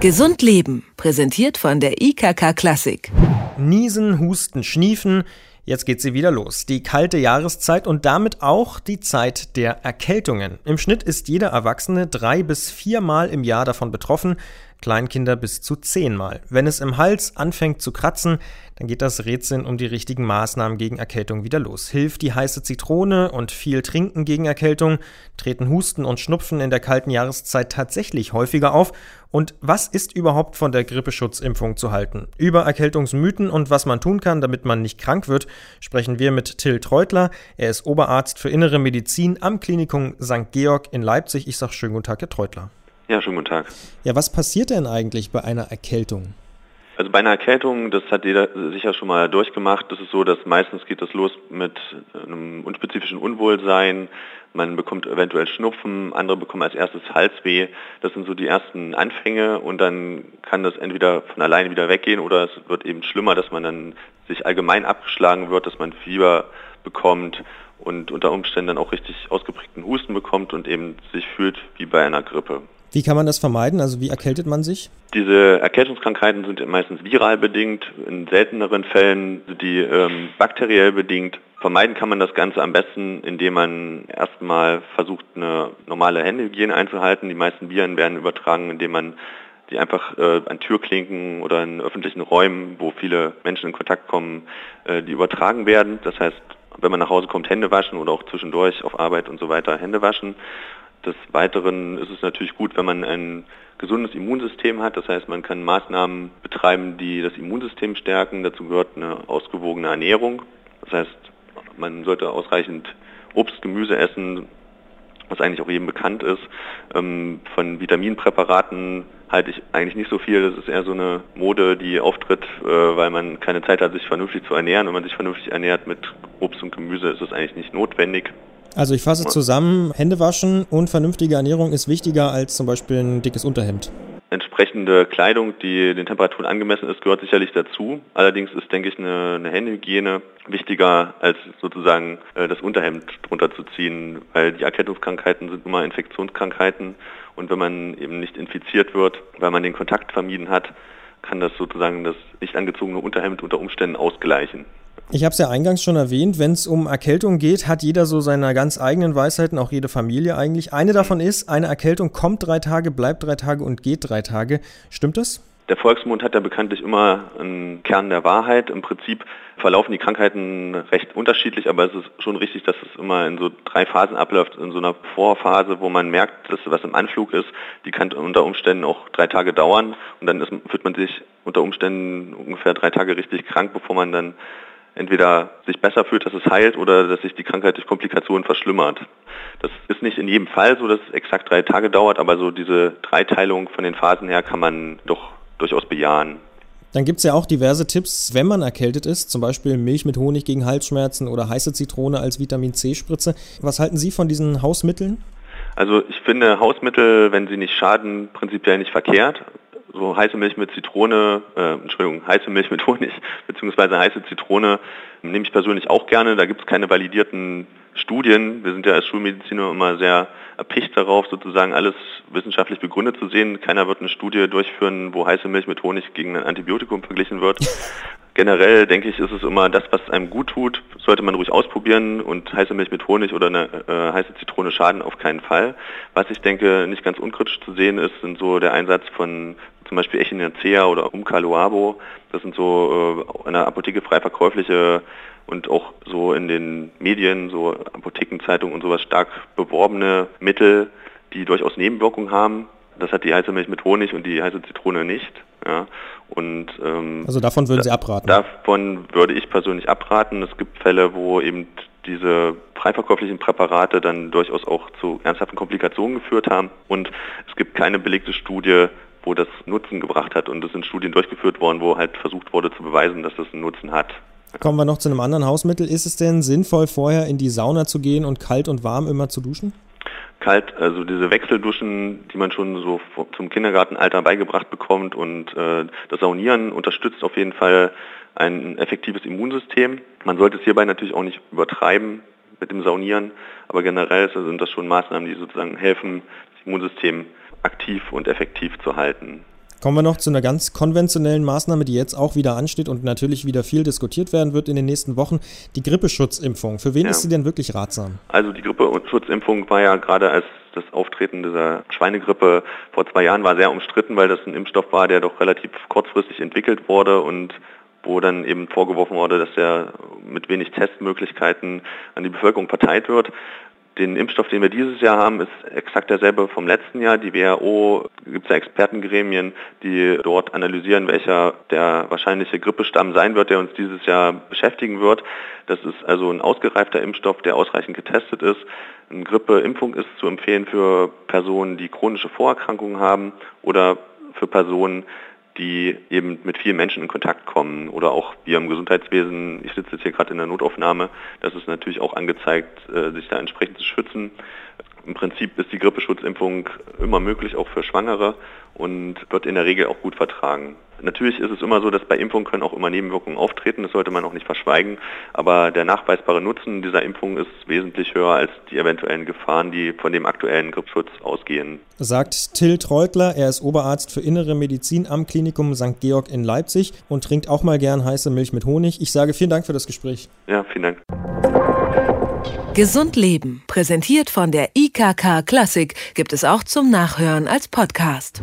Gesund Leben, präsentiert von der IKK Klassik. Niesen, Husten, Schniefen. Jetzt geht sie wieder los. Die kalte Jahreszeit und damit auch die Zeit der Erkältungen. Im Schnitt ist jeder Erwachsene drei bis viermal im Jahr davon betroffen. Kleinkinder bis zu zehnmal. Wenn es im Hals anfängt zu kratzen, dann geht das Rätseln um die richtigen Maßnahmen gegen Erkältung wieder los. Hilft die heiße Zitrone und viel Trinken gegen Erkältung? Treten Husten und Schnupfen in der kalten Jahreszeit tatsächlich häufiger auf? Und was ist überhaupt von der Grippeschutzimpfung zu halten? Über Erkältungsmythen und was man tun kann, damit man nicht krank wird, sprechen wir mit Till Treutler. Er ist Oberarzt für Innere Medizin am Klinikum St. Georg in Leipzig. Ich sage schönen guten Tag, Herr Treutler. Ja, schönen guten Tag. Ja, was passiert denn eigentlich bei einer Erkältung? Also bei einer Erkältung, das hat jeder sicher schon mal durchgemacht, das ist so, dass meistens geht das los mit einem unspezifischen Unwohlsein, man bekommt eventuell Schnupfen, andere bekommen als erstes Halsweh. Das sind so die ersten Anfänge und dann kann das entweder von alleine wieder weggehen oder es wird eben schlimmer, dass man dann sich allgemein abgeschlagen wird, dass man Fieber bekommt und unter Umständen dann auch richtig ausgeprägten Husten bekommt und eben sich fühlt wie bei einer Grippe. Wie kann man das vermeiden? Also wie erkältet man sich? Diese Erkältungskrankheiten sind meistens viral bedingt, in selteneren Fällen sind die ähm, bakteriell bedingt. Vermeiden kann man das Ganze am besten, indem man erstmal versucht, eine normale Händehygiene einzuhalten. Die meisten Viren werden übertragen, indem man die einfach äh, an Türklinken oder in öffentlichen Räumen, wo viele Menschen in Kontakt kommen, äh, die übertragen werden. Das heißt, wenn man nach Hause kommt, Hände waschen oder auch zwischendurch auf Arbeit und so weiter Hände waschen. Des Weiteren ist es natürlich gut, wenn man ein gesundes Immunsystem hat. Das heißt, man kann Maßnahmen betreiben, die das Immunsystem stärken. Dazu gehört eine ausgewogene Ernährung. Das heißt, man sollte ausreichend Obst, Gemüse essen, was eigentlich auch jedem bekannt ist. Ähm, von Vitaminpräparaten halte ich eigentlich nicht so viel. Das ist eher so eine Mode, die auftritt, äh, weil man keine Zeit hat, sich vernünftig zu ernähren. Wenn man sich vernünftig ernährt mit Obst und Gemüse, ist das eigentlich nicht notwendig. Also ich fasse zusammen, Hände waschen und vernünftige Ernährung ist wichtiger als zum Beispiel ein dickes Unterhemd. Entsprechende Kleidung, die den Temperaturen angemessen ist, gehört sicherlich dazu. Allerdings ist, denke ich, eine, eine Händehygiene wichtiger, als sozusagen äh, das Unterhemd drunter zu ziehen, weil die Erkältungskrankheiten sind immer Infektionskrankheiten und wenn man eben nicht infiziert wird, weil man den Kontakt vermieden hat, kann das sozusagen das nicht angezogene Unterhemd unter Umständen ausgleichen. Ich habe es ja eingangs schon erwähnt, wenn es um Erkältung geht, hat jeder so seine ganz eigenen Weisheiten, auch jede Familie eigentlich. Eine davon ist, eine Erkältung kommt drei Tage, bleibt drei Tage und geht drei Tage. Stimmt das? Der Volksmund hat ja bekanntlich immer einen Kern der Wahrheit. Im Prinzip verlaufen die Krankheiten recht unterschiedlich, aber es ist schon richtig, dass es immer in so drei Phasen abläuft. In so einer Vorphase, wo man merkt, dass was im Anflug ist, die kann unter Umständen auch drei Tage dauern und dann ist, fühlt man sich unter Umständen ungefähr drei Tage richtig krank, bevor man dann entweder sich besser fühlt, dass es heilt oder dass sich die Krankheit durch Komplikationen verschlimmert. Das ist nicht in jedem Fall so, dass es exakt drei Tage dauert, aber so diese Dreiteilung von den Phasen her kann man doch durchaus bejahen. Dann gibt es ja auch diverse Tipps, wenn man erkältet ist, zum Beispiel Milch mit Honig gegen Halsschmerzen oder heiße Zitrone als Vitamin C-Spritze. Was halten Sie von diesen Hausmitteln? Also ich finde Hausmittel, wenn sie nicht schaden, prinzipiell nicht verkehrt so heiße Milch mit Zitrone, äh, Entschuldigung, heiße Milch mit Honig, beziehungsweise heiße Zitrone nehme ich persönlich auch gerne. Da gibt es keine validierten Studien. Wir sind ja als Schulmediziner immer sehr erpicht darauf, sozusagen alles wissenschaftlich begründet zu sehen. Keiner wird eine Studie durchführen, wo heiße Milch mit Honig gegen ein Antibiotikum verglichen wird. Generell denke ich, ist es immer das, was einem gut tut, sollte man ruhig ausprobieren und heiße Milch mit Honig oder eine äh, heiße Zitrone schaden auf keinen Fall. Was ich denke, nicht ganz unkritisch zu sehen ist, sind so der Einsatz von zum Beispiel Echinacea oder Umcaloabo. Das sind so äh, in der Apotheke frei verkäufliche und auch so in den Medien, so Apothekenzeitungen und sowas stark beworbene Mittel, die durchaus Nebenwirkungen haben. Das hat die heiße Milch mit Honig und die heiße Zitrone nicht. Ja. Und, ähm, also davon würden Sie abraten? Davon würde ich persönlich abraten. Es gibt Fälle, wo eben diese freiverkäuflichen Präparate dann durchaus auch zu ernsthaften Komplikationen geführt haben. Und es gibt keine belegte Studie, wo das Nutzen gebracht hat. Und es sind Studien durchgeführt worden, wo halt versucht wurde zu beweisen, dass das einen Nutzen hat. Kommen wir noch zu einem anderen Hausmittel. Ist es denn sinnvoll, vorher in die Sauna zu gehen und kalt und warm immer zu duschen? Kalt, also diese Wechselduschen, die man schon so zum Kindergartenalter beigebracht bekommt und äh, das Saunieren unterstützt auf jeden Fall ein effektives Immunsystem. Man sollte es hierbei natürlich auch nicht übertreiben mit dem Saunieren, aber generell sind das schon Maßnahmen, die sozusagen helfen, das Immunsystem aktiv und effektiv zu halten. Kommen wir noch zu einer ganz konventionellen Maßnahme, die jetzt auch wieder ansteht und natürlich wieder viel diskutiert werden wird in den nächsten Wochen. Die Grippeschutzimpfung. Für wen ja. ist sie denn wirklich ratsam? Also die Grippeschutzimpfung war ja gerade als das Auftreten dieser Schweinegrippe vor zwei Jahren war sehr umstritten, weil das ein Impfstoff war, der doch relativ kurzfristig entwickelt wurde und wo dann eben vorgeworfen wurde, dass er mit wenig Testmöglichkeiten an die Bevölkerung verteilt wird. Den Impfstoff, den wir dieses Jahr haben, ist exakt derselbe vom letzten Jahr. Die WHO gibt es ja Expertengremien, die dort analysieren, welcher der wahrscheinliche Grippestamm sein wird, der uns dieses Jahr beschäftigen wird. Das ist also ein ausgereifter Impfstoff, der ausreichend getestet ist. Eine Grippeimpfung ist zu empfehlen für Personen, die chronische Vorerkrankungen haben oder für Personen, die eben mit vielen Menschen in Kontakt kommen oder auch wir im Gesundheitswesen, ich sitze jetzt hier gerade in der Notaufnahme, das ist natürlich auch angezeigt, äh, sich da entsprechend zu schützen. Im Prinzip ist die Grippeschutzimpfung immer möglich, auch für Schwangere und wird in der Regel auch gut vertragen. Natürlich ist es immer so, dass bei Impfungen können auch immer Nebenwirkungen auftreten, das sollte man auch nicht verschweigen, aber der nachweisbare Nutzen dieser Impfung ist wesentlich höher als die eventuellen Gefahren, die von dem aktuellen Grippeschutz ausgehen. Sagt Till Treutler, er ist Oberarzt für Innere Medizin am Klinikum St. Georg in Leipzig und trinkt auch mal gern heiße Milch mit Honig. Ich sage vielen Dank für das Gespräch. Ja, vielen Dank. Gesund Leben, präsentiert von der IKK Klassik, gibt es auch zum Nachhören als Podcast.